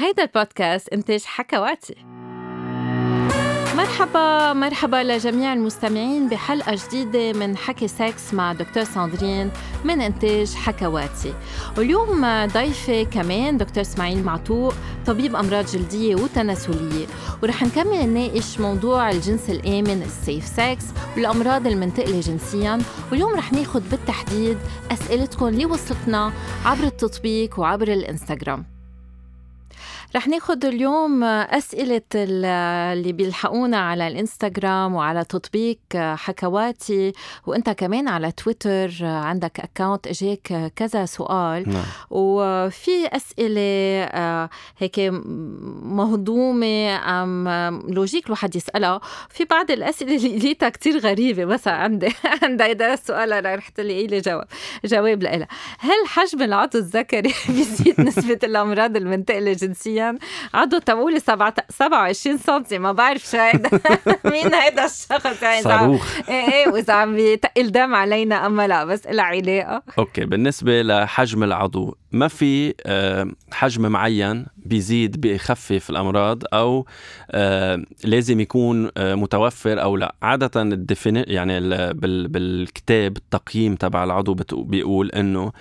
هيدا البودكاست إنتاج حكواتي. مرحبا مرحبا لجميع المستمعين بحلقة جديدة من حكي سكس مع دكتور ساندرين من إنتاج حكواتي. واليوم ضيفة كمان دكتور إسماعيل معتوق طبيب أمراض جلدية وتناسلية. ورح نكمل نناقش موضوع الجنس الآمن ال safe sex والأمراض المنتقلة جنسيا. واليوم رح ناخد بالتحديد أسئلتكم اللي وصلتنا عبر التطبيق وعبر الإنستغرام. رح ناخد اليوم أسئلة اللي بيلحقونا على الإنستغرام وعلى تطبيق حكواتي وأنت كمان على تويتر عندك account إجاك كذا سؤال. نعم. وفي أسئلة آه، هيك مهضومة un logique الواحد يسألها. في بعض الأسئلة اللي لقيتها كتير غريبة مثلا عندي عندي هيدا السؤال أنا رح تلاقي لي جواب جواب لها هل حجم العضو الذكري بيزيد نسبة الأمراض المنتقلة جنسيا حاليا عضو تبولي 27 سم ما بعرف شو هيدا مين هيدا الشخص يعني صاروخ إيه إيه واذا عم بيتقل دم علينا اما لا بس لها علاقه أوكي بالنسبة لحجم العضو ما في آه، حجم معين بيزيد بيخفف الأمراض أو آه، لازم يكون آه، متوفر أو لا. عادة الديفيني يعني بالكتاب التقييم تبع العضو بيقول إنه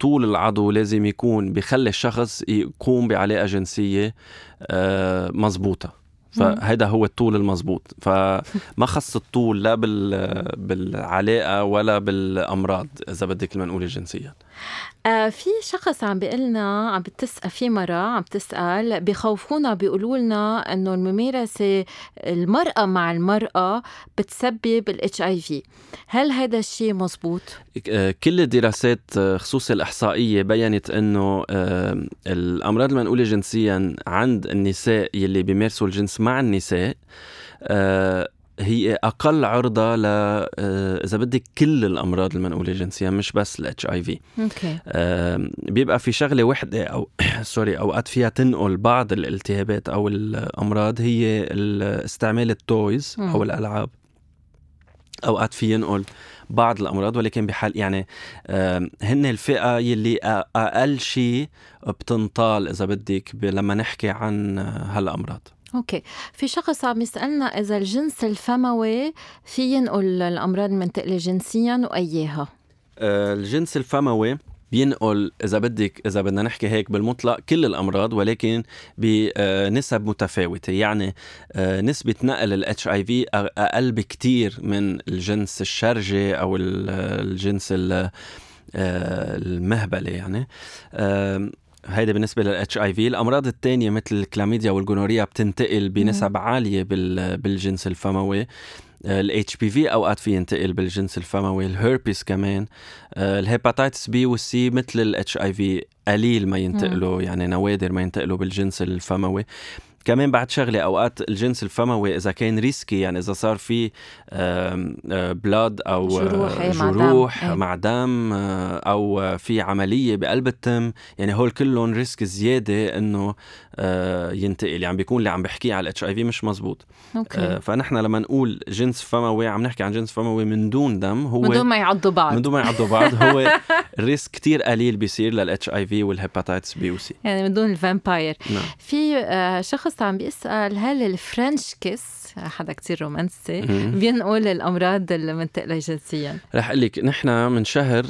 طول العضو لازم يكون بخلي الشخص يقوم بعلاقة جنسية مزبوطة. فهذا هو الطول المزبوط. فما خص الطول لا بالعلاقة ولا بالأمراض إذا بدك نقول الجنسيه آه في شخص عم بيقلنا عم بتسأل في مرة عم تسأل بخوفونا بيقولوا لنا إنه الممارسة المرأة مع المرأة بتسبب ال HIV هل هذا الشيء مزبوط؟ آه، كل الدراسات آه، خصوصا الإحصائية بينت إنه آه، الأمراض المنقولة جنسيا عند النساء يلي بيمارسوا الجنس مع النساء هي أقل عرضة ل آه، إذا بدك كل الأمراض المنقولة جنسيا مش بس ال HIV أوكي. بيبقى في شغلة وحدة أو sorry أوقات فيها تنقل بعض الالتهابات أو الأمراض هي استعمال ال toys أو الألعاب. أوقات في ينقل بعض الأمراض ولكن بحال يعني هن الفئة يلي أقل شيء بتنطال إذا بدك لما نحكي عن هالأمراض. أوكي. في شخص عم يسألنا إذا الجنس الفموي في ينقل الأمراض المنتقله جنسيا وأيها؟ أه الجنس الفموي بينقل إذا بدك إذا بدنا نحكي هيك بالمطلق كل الأمراض ولكن بنسب متفاوتة. يعني آه، نسبة نقل ال HIV أقل بكثير من الجنس الشرجي أو الجنس آه، المهبلي يعني. هيدا بالنسبة لل HIV الأمراض الثانية مثل الكلاميديا وال gonorrhea بتنتقل بنسب عالية بالجنس الفموي. ال HPV أوقات في ينتقل بالجنس الفموي. الهيربيس كمان. آه، ال hepatitis B وال C مثل ال HIV قليل ما ينتقلوا يعني نوادر ما ينتقلوا بالجنس الفموي. كمان بعد شغلة أوقات الجنس الفموي إذا كان risky يعني إذا صار في blood آه، أو جروح, إيه، جروح إيه. مع دم آه، أو في عملية بقلب التم يعني هول كلهم risk زيادة إنه آه، ينتقل يعني بيكون اللي عم بحكيه على ال HIV مش مزبوط. أوكي. فنحن لما نقول جنس فموي عم نحكي عن جنس فموي من دون دم هو من دون ما يعضوا بعض. من دون ما يعضوا بعض هو ال risk كتير قليل بيصير لل HIV وال hepatitis B و C يعني من دون ال vampire نعم. في شخص بس عم بيسأل هل ال French kiss حدا كتير رومانسي بينقل الأمراض المنتقلة جنسيا؟ رح أقول لك نحن من شهر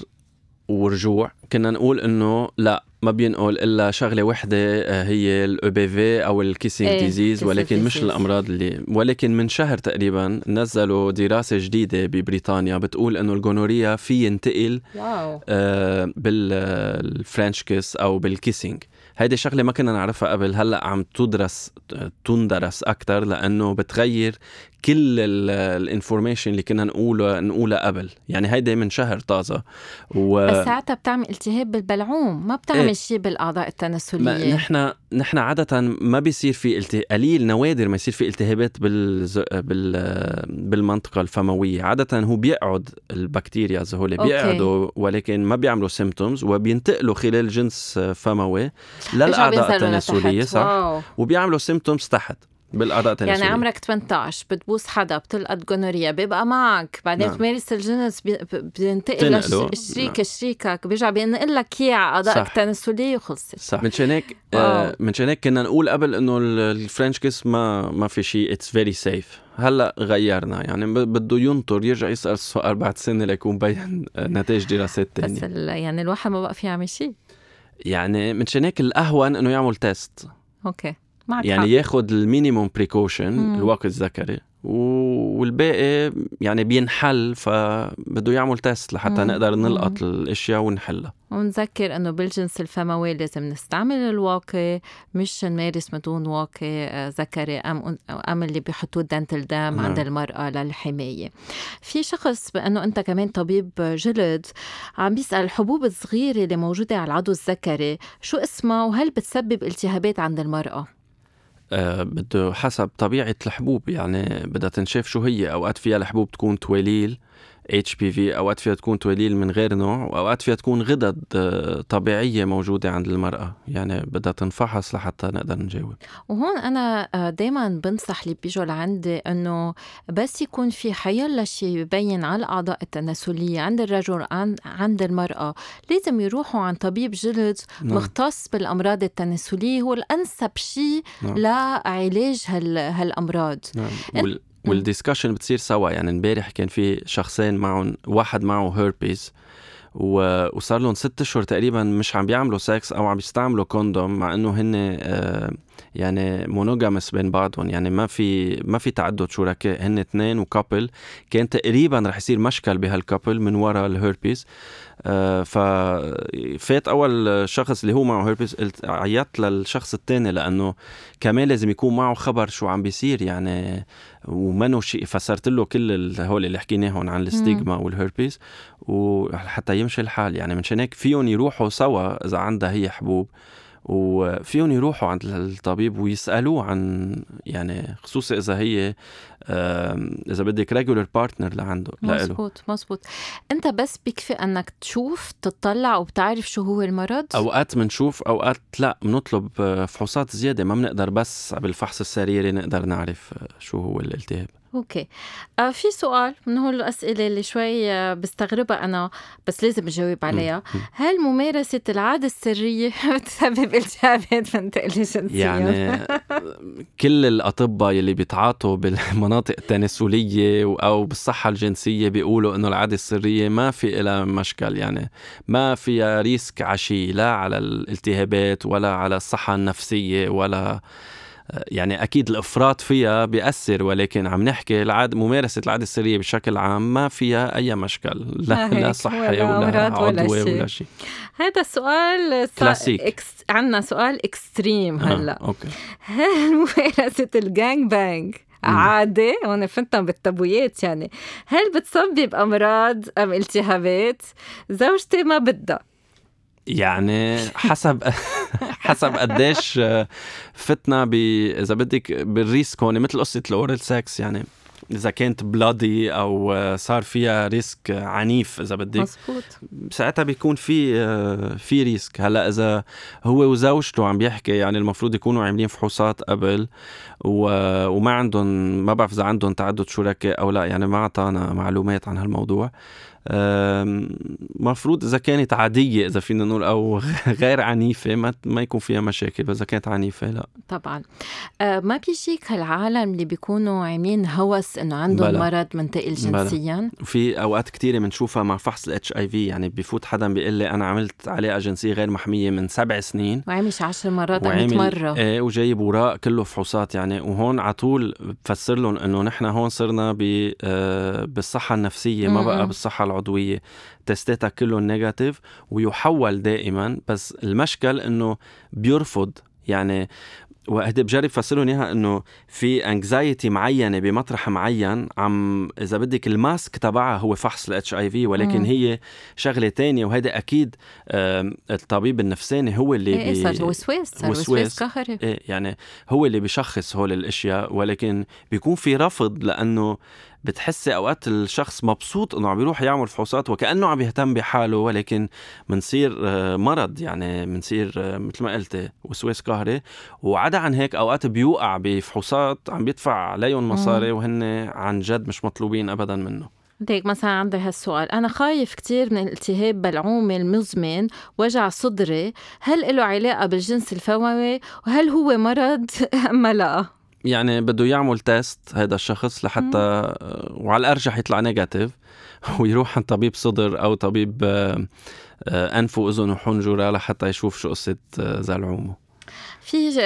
ورجوع كنا نقول إنه لا ما بينقل إلا شغلة وحدة آه، هي ال EBV أو ال kissing إيه disease ولكن مش الأمراض اللي ولكن من شهر تقريبا نزلوا دراسة جديدة ببريطانيا بتقول إنه ال gonorrhea في ينتقل wow. آه بال French kiss أو بال kissing هيدي شغلة ما كنا نعرفها قبل. هلأ عم تدرس تندرس أكثر لأنه بتغير كل ال information اللي كنا نقوله نقولها قبل. يعني هيدي من شهر طازة. و... بس ساعتها بتعمل التهاب بالبلعوم ما بتعمل إيه؟ شيء بالأعضاء التناسلية. نحن نحن عادة ما بيصير في التهاب قليل نوادر ما يصير في التهابات بال... بال... بالمنطقة الفموية. عادة هو بيقعد البكتيريا هول بيقعدوا ولكن ما بيعملوا symptoms وبينتقلوا خلال جنس فموي. للاعضاء التناسلية صح wow. وبيعملوا symptoms تحت بالأعضاء التناسلية يعني عمرك 18 بتبوس حدا بتلقط gonorrhea بيبقى معك بعدين نعم. بتمارس الجنس بينتقل بتنقله. لشريك نعم. شريكك بيرجع بينقل لك إياه على اعضائك. التناسلية وخلصت صح منشان هيك wow. آه منشان هيك كنا نقول قبل إنه ال- ال French kiss ما ما في شيء it's very safe هلأ غيرنا يعني بده ينطر يرجع يسأل السؤال بعد سنة ليكون مبين آه، نتائج دراسات بس تانية ال- يعني الواحد ما بقى فيه يعمل شيء يعني منشان هيك الأهون إنه يعمل test أوكي معك يعني حق. ياخد ال minimum precaution. الواقي الذكري والباقي يعني بينحل فبده يعمل test لحتى مم. نقدر نلقط مم. الأشياء ونحلها ونذكر إنه بالجنس الفموي لازم نستعمل الواقي مش نمارس بدون واقي آه، ذكري أم أم اللي بيحطوه dental dam نعم. عند المرأة للحماية. في شخص بأنه أنت كمان طبيب جلد عم بيسأل الحبوب الصغيره اللي موجودة على العضو الذكري شو اسمها وهل بتسبب التهابات عند المرأة؟ آه، بده حسب طبيعة الحبوب يعني بدها تنشاف شو هي. أوقات فيها الحبوب تكون تواليل اتش بي في أوقات فيها تكون تواليل من غير نوع وأوقات فيها تكون غدد آه، طبيعية موجودة عند المرأة. يعني بدها تنفحص لحتى نقدر نجاوب. وهون أنا دائما بنصح اللي بيجوا لعندي إنه بس يكون في حيلا شيء يبين على الأعضاء التناسلية عند الرجل عن عند المرأة. لازم يروحوا عن طبيب جلد نعم. مختص بالأمراض التناسلية هو الأنسب شيء نعم. لعلاج هال هالأمراض. نعم. وال وال discussion بتصير سوا يعني امبارح كان في شخصين معهم واحد معه هيربيز. وصار لهم ست أشهر تقريبا مش عم بيعملوا سكس أو عم بيستعملوا condom مع إنه هن آه يعني monogamous بين بعضهم. يعني ما في ما في تعدد شركاء هن اثنين و couple كان تقريبا رح يصير مشكل بهال couple من وراء الهيربيز آه ففات أول شخص اللي هو معه هيربيز قلت عيطت للشخص الثاني لأنه كمان لازم يكون معه خبر شو عم بيصير. يعني ومنه شيء فسرت له كل هول اللي حكيناهم عن ال stigma وال herpes وحتى يمشي الحال. يعني منشان هيك فيهم يروحوا سوا إذا عندها هي حبوب. وفيهم يروحوا عند الطبيب ويسألوه عن يعني خصوصي إذا هي إذا بدك regular partner لعنده مزبوط مزبوط أنت بس بيكفي أنك تشوف تطلع وبتعرف شو هو المرض؟ أوقات بنشوف أوقات لا بنطلب آه، فحوصات زيادة. ما بنقدر بس بالفحص السريري نقدر نعرف آه، شو هو الالتهاب. okay. آه في سؤال من هول الأسئلة اللي شوي آه، بستغربها أنا بس لازم أجاوب عليها. هل ممارسة العادة السرية بتسبب التهابات منطقه الجنسيه يعني كل الأطباء يلي بيتعاطوا بالمناطق التناسلية أو بالصحة الجنسية بيقولوا إنه العادة السرية ما في لها مشكل. يعني ما فيها ريسك عشي لا على الالتهابات ولا على الصحة النفسية ولا يعني أكيد الافراط فيها بيأثر ولكن عم نحكي العاد ممارسة العادة السرية بشكل عام ما فيها أي مشكل. لا لا صحي ولا ولا أمراض ولا عضوي شيء. ولا شيء. هذا السؤال كلاسيك. إكس... عنا سؤال إكستريم هلأ. آه. أوكي. هل ممارسة الجانج بانج عادة؟ وأنا فهمتها بالتبويات يعني. هل بتسبب امراض أم التهابات؟ زوجتي ما بدها. يعني حسب حسب قديش فتنا ب إذا بدك بالريسك هون مثل قصة الاورال سكس يعني إذا كانت بلادي أو صار فيها ريسك عنيف إذا بدك. مزبوط. ساعتها بيكون في في ريسك. هلأ إذا هو وزوجته عم بيحكي يعني المفروض يكونوا عاملين فحوصات قبل و... وما عندهم ما بعرف إذا عندهم تعدد شركاء أو لا يعني ما أعطانا معلومات عن هالموضوع. مفروض إذا كانت عادية إذا فينا نقول أو غير عنيفة ما ما يكون فيها مشاكل بس إذا كانت عنيفة لا طبعا آه ما بيجيك هالعالم اللي بيكونوا عاملين هوس إنه عندهم بلا. مرض منتقل. جنسيا وفي أوقات كثيره بنشوفها مع فحص ال HIV يعني بفوت حدا بيقول لي أنا عملت علاقه جنسية غير محمية من سبع سنين شي عشر مرات أو 100 مرة إيه وجايب وراء كله فحوصات يعني وهون على طول بفسر لهم إنه نحن هون صرنا آه، بالصحة النفسية ما. بقى بالصحة العضويه test اتك كلهم negative ويحول دائما بس المشكل إنه بيرفض يعني وهدي بجرب فسرهم إياها إنه في anxiety معينة بمطرح معين عم إذا بدك ال mask تبعها هو فحص ال HIV ولكن مم. هي شغلة تانية وهذا أكيد الطبيب النفساني هو اللي إيه بي- صار وسواس صار وسواس. قهري إيه يعني هو اللي بيشخص هول الأشياء ولكن بيكون في رفض لأنه بتحسي أوقات الشخص مبسوط إنه عم بيروح يعمل فحوصات وكأنه عم يهتم بحاله ولكن منصير آه، مرض يعني منصير آه، مثل ما قلت وسواس قهري وعدا عن هيك أوقات بيوقع بفحوصات عم بيدفع عليهم مصاري وهن عن جد مش مطلوبين ابدا منه. هيك مثلا عندي هالسؤال. أنا خايف كتير من الالتهاب بلعومي المزمن وجع صدري. هل له علاقة بالجنس الفموي وهل هو مرض أم لا؟ يعني بده يعمل test هذا الشخص لحتى وعلى الأرجح يطلع negative ويروح عند طبيب صدر أو طبيب آه، آه، أنف وأذن وحنجرة لحتى يشوف شو قصة آه، زلعومه في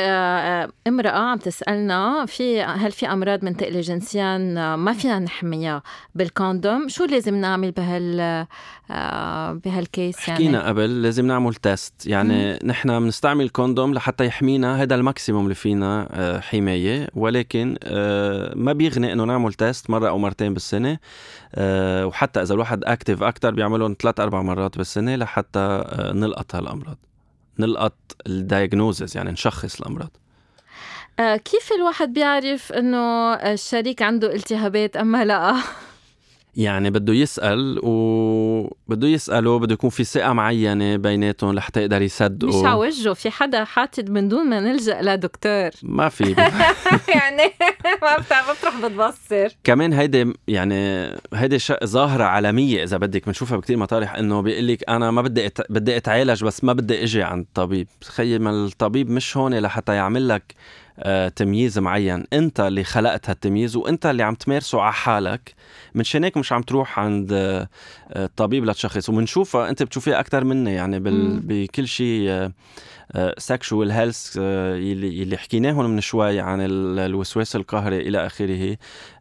امرأة عم تسألنا في هل في أمراض منتقلة جنسيا ما فينا نحميها بال condom؟ شو لازم نعمل بهال بهال case يعني؟ حكينا قبل لازم نعمل test. يعني نحن بنستعمل condom لحتى يحمينا هذا ال maximum اللي فينا حماية. ولكن ما بيغني إنه نعمل test مرة أو مرتين بالسنة وحتى إذا الواحد active أكثر بيعملهم ثلاث أربع مرات بالسنة لحتى نلقط هالأمراض. نلقط ال diagnosis يعني نشخص الأمراض. آه كيف الواحد بيعرف إنه الشريك عنده التهابات اما لا؟ يعني بده يسأل وبده يسأله بده يكون في ثقة معينة بيناتهم لحتى يقدر يصدقه. مش على وجهه في حدا حاطط من دون ما نلجأ لدكتور. ما في. يعني ما بتروح بتبصر. كمان هيدي يعني هيدي ظاهرة عالمية إذا بدك بنشوفها بكثير مطارح إنه بيقول لك أنا ما بدي أت... بدي أتعالج بس ما بدي أجي عند الطبيب تخيل ما الطبيب مش هون لحتى يعمل لك تمييز معين. انت اللي خلقت هالتمييز وانت اللي عم تمارسه على حالك. من هيك مش عم تروح عند آه، الطبيب لتشخص وبنشوفها انت بتشوفيها أكثر مني يعني بكل شيء sexual health يلي يلي حكيناهم من شوي عن الوسواس القهري إلى آخره.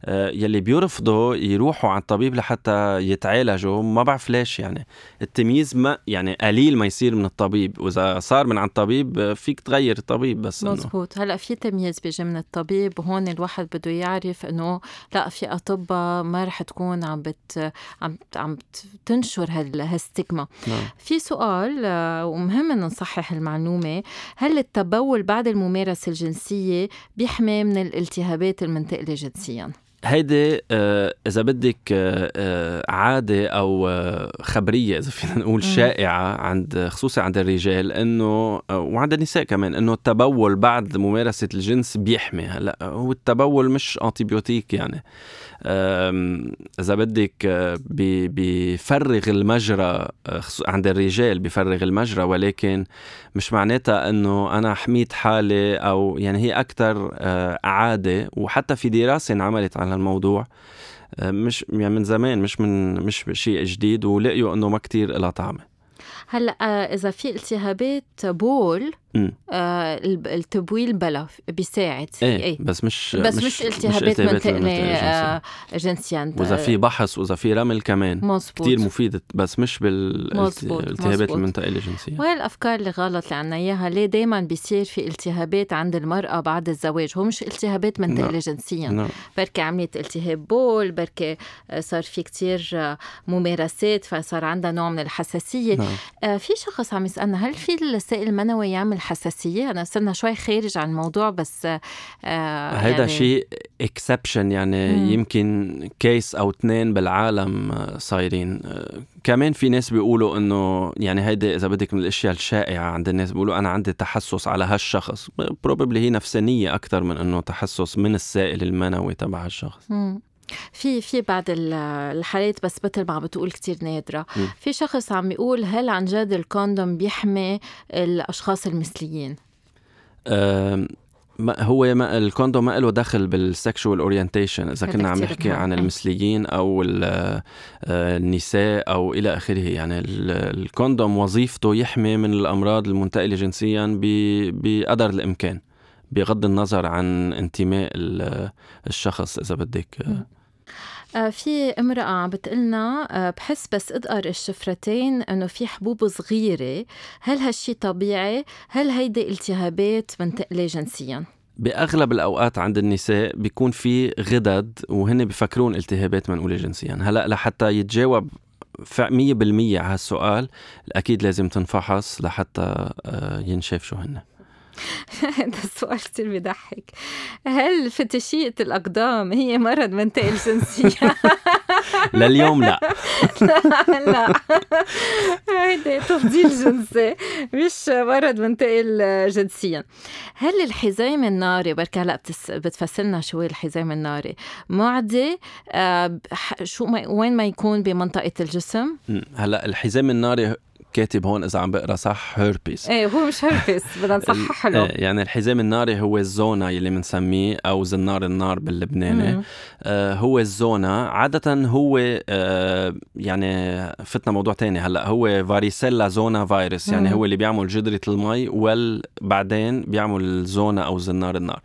آه، يلي بيرفضوا يروحوا عند الطبيب لحتى يتعالجوا. ما بعرف ليش يعني. التمييز ما يعني قليل ما يصير من الطبيب. وإذا صار من عند الطبيب آه، فيك تغير الطبيب بس مزبوط. هلأ في تمييز بيجي من الطبيب. وهون الواحد بده يعرف إنه لأ في أطباء ما رح تكون عم بت عم عم تنشر هال stigma. نعم. في سؤال آه، ومهم ان نصحح المعلومة هل التبول بعد الممارسة الجنسية بيحمي من الالتهابات المنتقلة جنسيا؟ هيدي آه إذا بدك آه, آه، عادة أو خبرية إذا فينا نقول شائعة عند خصوصا عند الرجال إنه وعند النساء كمان إنه التبول بعد ممارسة الجنس بيحمي. هلأ هو التبول مش انتيبيوتيك يعني. إذا بدك آه، بيفرغ المجرى عند الرجال بيفرغ المجرى ولكن مش معناتها إنه أنا حميت حالي أو يعني هي أكثر عاده وحتى في دراسة انعملت على الموضوع مش يعني من زمان مش من مش شيء جديد ولقيوا إنه ما كتير لها طعمة. هلأ إذا في التهابات بول آه التبويل بلا بيساعد إيه, إيه. بس مش بس مش, مش التهابات منتقله آه جنسيا وإذا في بحث وإذا في رمل كمان. مزبوط. كتير مفيد بس مش بالالتهابات المنتقله جنسيا وهي الافكار اللي غلط اللي عنا إياها ليه دائما بيصير في التهابات عند المرأة بعد الزواج؟ هو مش التهابات منتقله نعم. جنسيا نعم. بركي عملت التهاب بول بركي صار في كتير ممارسات فصار عندها نوع من الحساسية. نعم. آه في شخص عم يسألنا هل في السائل المنوي يعمل الحساسية أنا صرنا شوي خارج عن الموضوع بس آه هذا يعني... شيء exception يعني مم. يمكن case أو اثنين بالعالم صايرين آه، كمان في ناس بيقولوا إنه يعني هيدي إذا بدك من الأشياء الشائعة عند الناس بيقولوا أنا عندي تحسس على هالشخص probably هي نفسانية أكثر من إنه تحسس من السائل المنوي تبع هالشخص مم. في في بعض الحالات بس مثل ما عم بتقول كتير نادرة. م. في شخص عم يقول هل عن جد ال condom بيحمي الأشخاص المثليين؟ ما هو ما ال condom ما له دخل بال sexual orientation إذا كنا عم نحكي عن المثليين أو النساء أو إلى آخره. يعني ال condom وظيفته يحمي من الأمراض المنتقلة جنسيا بقدر الإمكان بغض النظر عن انتماء الشخص إذا بدك. في امرأة عم بتقلنا آه، بحس بس ادقر الشفرتين انه في حبوب صغيرة هل هالشي طبيعي؟ هل هيدي التهابات منتقلة جنسيا؟ بأغلب الأوقات عند النساء بيكون في غدد وهن بفكرون التهابات منقولة جنسيا هلأ لحتى يتجاوب 100% على هالسؤال أكيد لازم تنفحص لحتى آه، ينشاف شو هن هذا السؤال كثير بيضحك. هل فتشية الأقدام هي مرض منتقل جنسيا؟ لليوم لا. لا هيدي تفضيل جنسي مش مرض منتقل جنسيا هل الحزام الناري بركي هلا بتفسرنا شو هو الحزام الناري معدي آه، شو ما وين ما يكون بمنطقة الجسم؟ هلا الحزام الناري كاتب هون إذا عم بقرأ صح هيربيس إيه هو مش هيربيس بدنا نصحح له. إيه، يعني الحزام الناري هو ال zona يلي بنسميه أو زنار النار باللبناني. آه هو الزونا. عادة هو آه يعني فتنا موضوع تاني هلأ. هو فاريسيلا زونا فيروس يعني هو اللي بيعمل جدرة المي وبعدين بيعمل زونا أو زنار النار.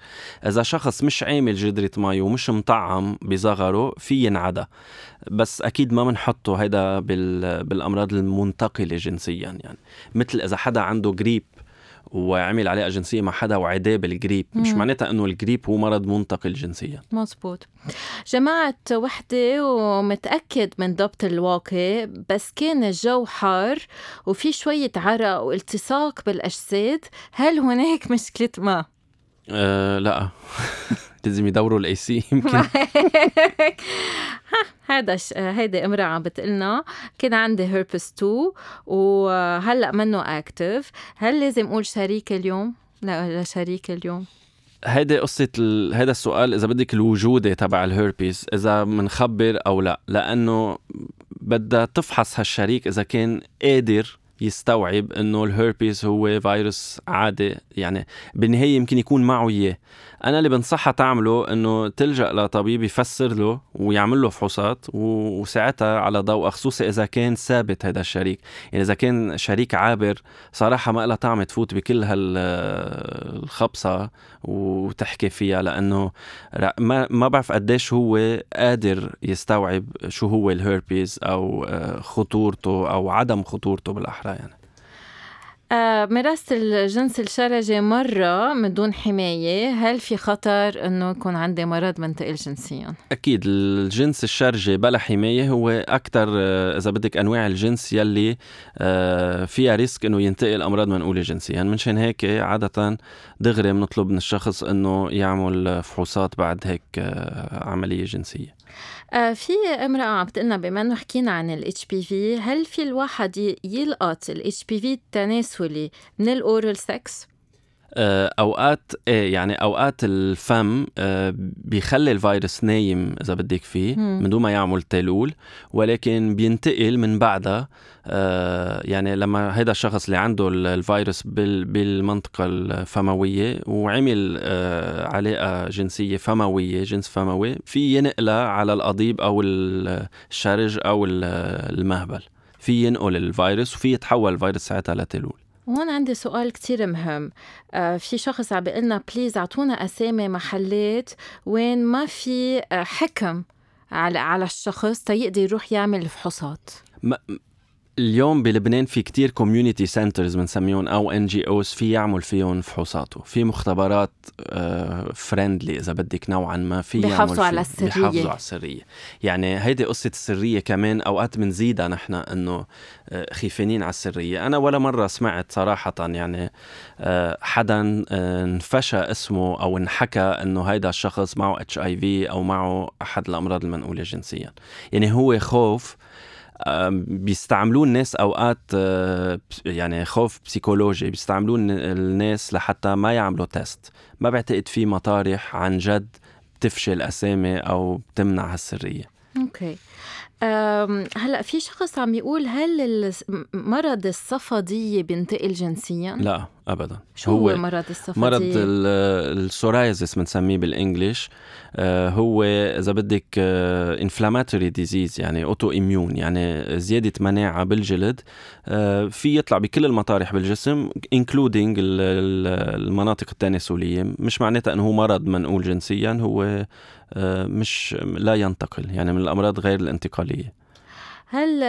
إذا شخص مش عامل جدرة مي ومش مطعم بصغره في ينعدى. بس أكيد ما بنحطه هيدا بالأمراض المنتقلة جنسيا يعني. مثل إذا حدا عنده جريب وعمل علاقه جنسيه مع حدا وعداه بالجريب مش معناتها إنه الجريب هو مرض منتقل جنسيا. مزبوط جماعة وحدة ومتأكد من ضبط الواقع بس كان الجو حار وفي شوية عرق والتصاق بالأجساد هل هناك مشكلة ما؟ أه لا. لازم يدوروا الاي سي يمكن. هذا ش... هيدي امرأة عم بتقلنا. كان عندي هيربس 2 وهلأ منه اكتف هل لازم أقول شريك اليوم؟ لشريكي اليوم. هيدي قصة ال... هيدا السؤال إذا بدك الوجودي تبع الهيربيس إذا منخبر أو لا. لأنه بدها تفحص هالشريك إذا كان قادر يستوعب إنه الهيربيس هو فيروس عادي. يعني بالنهاية يمكن يكون معه إياه. أنا اللي بنصحها تعمله إنه تلجأ لطبيب يفسر له ويعمل له فحوصات وساعتها على ضوء خصوصي إذا كان ثابت هذا الشريك. يعني إذا كان شريك عابر صراحة ما لها طعم تفوت بكل هالخبصه وتحكي فيها لأنه ما ما بعرف قديش هو قادر يستوعب شو هو الهيربيز أو آه، خطورته أو عدم خطورته بالأحرى يعني. مارست الجنس الشرجي مرة من دون حماية. هل في خطر أنه يكون عندي مرض منتقل جنسيا؟ أكيد. الجنس الشرجي بلا حماية هو أكثر آه، إذا بدك أنواع الجنس يلي آه، فيها risk أنه ينتقل أمراض منقولة جنسيا. يعني منشان هيك عادة دغري بنطلب من الشخص أنه يعمل فحوصات بعد هيك عملية جنسية. آه، في امرأة عم بتقلنا بما إنه حكينا عن ال HPV هل في الواحد يلقط ال HPV التناسلي من ال oral sex؟ آه، أوقات إيه يعني أوقات الفم آه، بيخلي الفيروس نايم إذا بدك فيه من دون ما يعمل تالول ولكن بينتقل من بعدها. آه، يعني لما هذا الشخص اللي عنده الفيروس بالمنطقة الفموية وعمل علاقة جنسية فموية جنس فموي في ينقلها على القضيب أو الشرج أو المهبل. في ينقل الفيروس وفي يتحول الفيروس ساعتها لتلول وهون عندي سؤال كتير مهم. آه في شخص عم بيقول بليز أعطونا أسامي محلات وين ما في آه حكم على على الشخص تيقدر يروح يعمل الفحوصات اليوم بلبنان في كتير community centers بنسميهم أو NGOs في يعمل فيهم فحوصاته في مختبرات friendly آه، إذا بدك نوعا ما في بيحافظوا على السرية. بيحافظوا على السرية. يعني هيدي قصة السرية كمان أوقات بنزيدها نحن إنه آه، خيفانين على السرية. أنا ولا مرة سمعت صراحة يعني آه، حدا انفشى اسمه أو انحكى إنه هيدا الشخص معه HIV أو معه أحد الأمراض المنقولة جنسيا. يعني هو خوف بيستعملوه الناس أوقات آه، يعني خوف بسيكولوجي بيستعملوه الناس لحتى ما يعملوا test. ما بعتقد في مطارح عن جد بتفشي أسامي أو بتمنع هالسرية. okay. هلأ في شخص عم يقول هل مرض الصدفية بينتقل جنسيا؟ لا ابدا شو هو, هو مرض الصدفية؟ مرض ال psoriasis بنسميه بال English آه، هو إذا بدك inflammatory آه، disease يعني autoimmune يعني زيادة مناعة بالجلد آه، في يطلع بكل المطارح بالجسم including المناطق التناسلية مش معناتها إنه هو مرض منقول جنسيا هو مش لا ينتقل يعني من الأمراض غير الانتقالية هل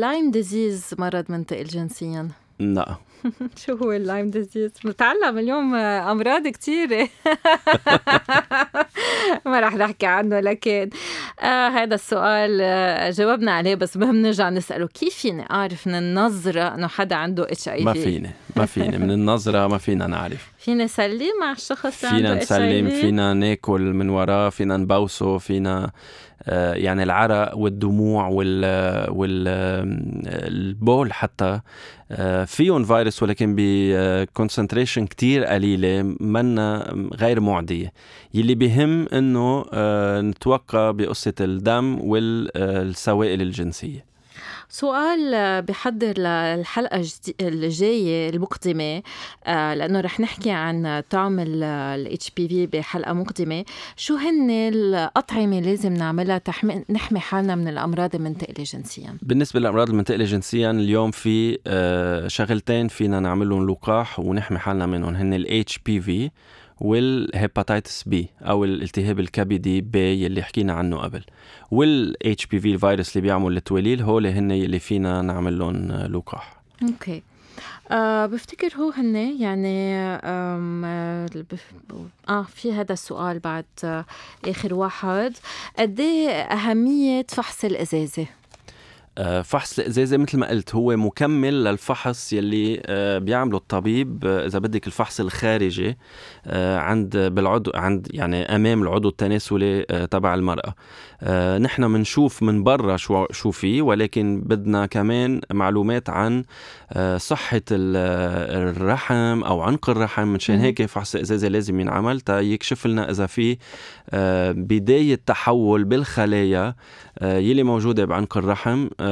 Lyme disease مرض منتقل جنسيا؟ لا شو هو ال Lyme disease؟ بنتعلم اليوم أمراض كثيره ما رح نحكي عنه لكن آه هذا السؤال آه جاوبنا عليه بس مهم نرجع نسأله. كيف فيني أعرف من النظرة إنه حدا عنده HIV؟ ما فيني ما فيني. من النظرة ما فينا نعرف. فينا نسلي مع الشخص فينا نسلم فينا ناكل من وراه فينا نبوسه فينا آه، يعني العرق والدموع وال والبول حتى آه، فيهم فيروس ولكن بكونسنتريشن كتير قليلة منا غير معدية. يلي بهم إنه آه، نتوقع بقصة الدم والسوائل الجنسية. سؤال بحضر للحلقة الجاية المقدمة آه، لأنه رح نحكي عن طعم ال HPV بحلقة مقدمة. شو هن الطعومة لازم نعملها نحمي حالنا من الأمراض المنتقلة جنسيا؟ بالنسبة للأمراض المنتقلة جنسيا اليوم في آه، شغلتين فينا نعملهم لقاح ونحمي حالنا منهم. هن ال HPV وال hepatitis B أو الالتهاب الكبدي B اللي حكينا عنه قبل. وال HPV الفيروس اللي بيعمل التواليل هول هن اللي فينا نعمل لهم لقاح. okay. أه بفتكر هو هن يعني آه في هذا السؤال بعد آه آخر واحد. قد إيه أهمية فحص الإزازة؟ فحص الازازه مثل ما قلت هو مكمل للفحص يلي آه، بيعمله الطبيب. آه، إذا بدك الفحص الخارجي عند بالعضو عند يعني أمام العضو التناسلي تبع المرأة. نحن بنشوف من برا شو شو في ولكن بدنا كمان معلومات عن صحة الرحم أو عنق الرحم. منشان هيك فحص الازازه لازم ينعمل. تا يكشف لنا إذا في بداية تحول بالخلايا يلي موجودة بعنق الرحم آه،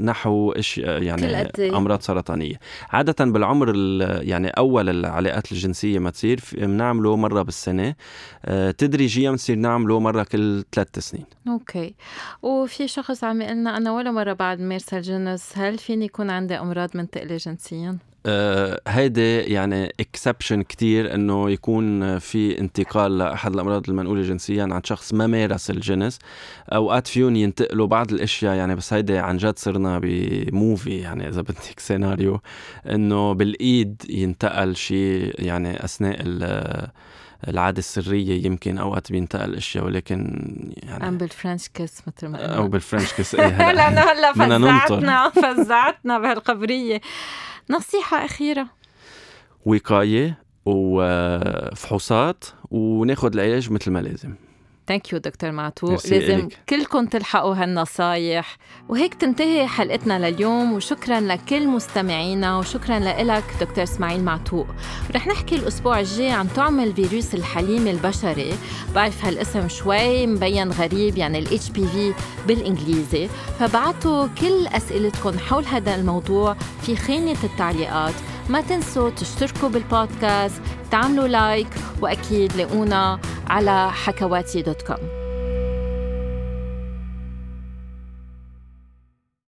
نحو إش يعني أمراض سرطانية. عادة بالعمر يعني أول العلاقات الجنسية ما تصير بنعمله مرة بالسنة. آه، تدريجيا بنصير نعمله مرة كل ثلاث سنين. okay. وفي شخص عم يقول أنا ولا مرة بعد مارس الجنس هل فيني يكون عندي أمراض منتقله جنسيا؟ آه هيدي يعني exception كتير إنه يكون في انتقال لأحد الأمراض المنقولة جنسيا عن شخص ما مارس الجنس اوقات فيهم ينتقلوا بعض الأشياء. يعني بس هيدي عن جد صرنا ب movie يعني إذا بدك سيناريو إنه بالإيد ينتقل شيء يعني أثناء العادة السرية يمكن أوقات بينتقل أشياء ولكن يعني أم بال French kiss مثل ما أو بال French kiss إيه لأنه هلا فزعتنا فزعتنا بهالخبرية نصيحة أخيرة. وقاية وفحوصات وناخد العلاج مثل ما لازم. thank you دكتور معتوق لازم إليك. كلكم تلحقوا هالنصايح. وهيك تنتهي حلقتنا لليوم وشكرا لكل مستمعينا وشكرا لك دكتور إسماعيل معتوق رح نحكي الأسبوع الجاي عن طعم الفيروس الحليمي البشري. بعرف هالاسم شوي مبين غريب يعني ال HPV بالإنجليزي. فبعتوا كل أسئلتكم حول هذا الموضوع في خانة التعليقات. ما تنسوا تشتركوا بالبودكاست تعملوا لايك وأكيد لاقونا على حكواتي دوت gmail.com.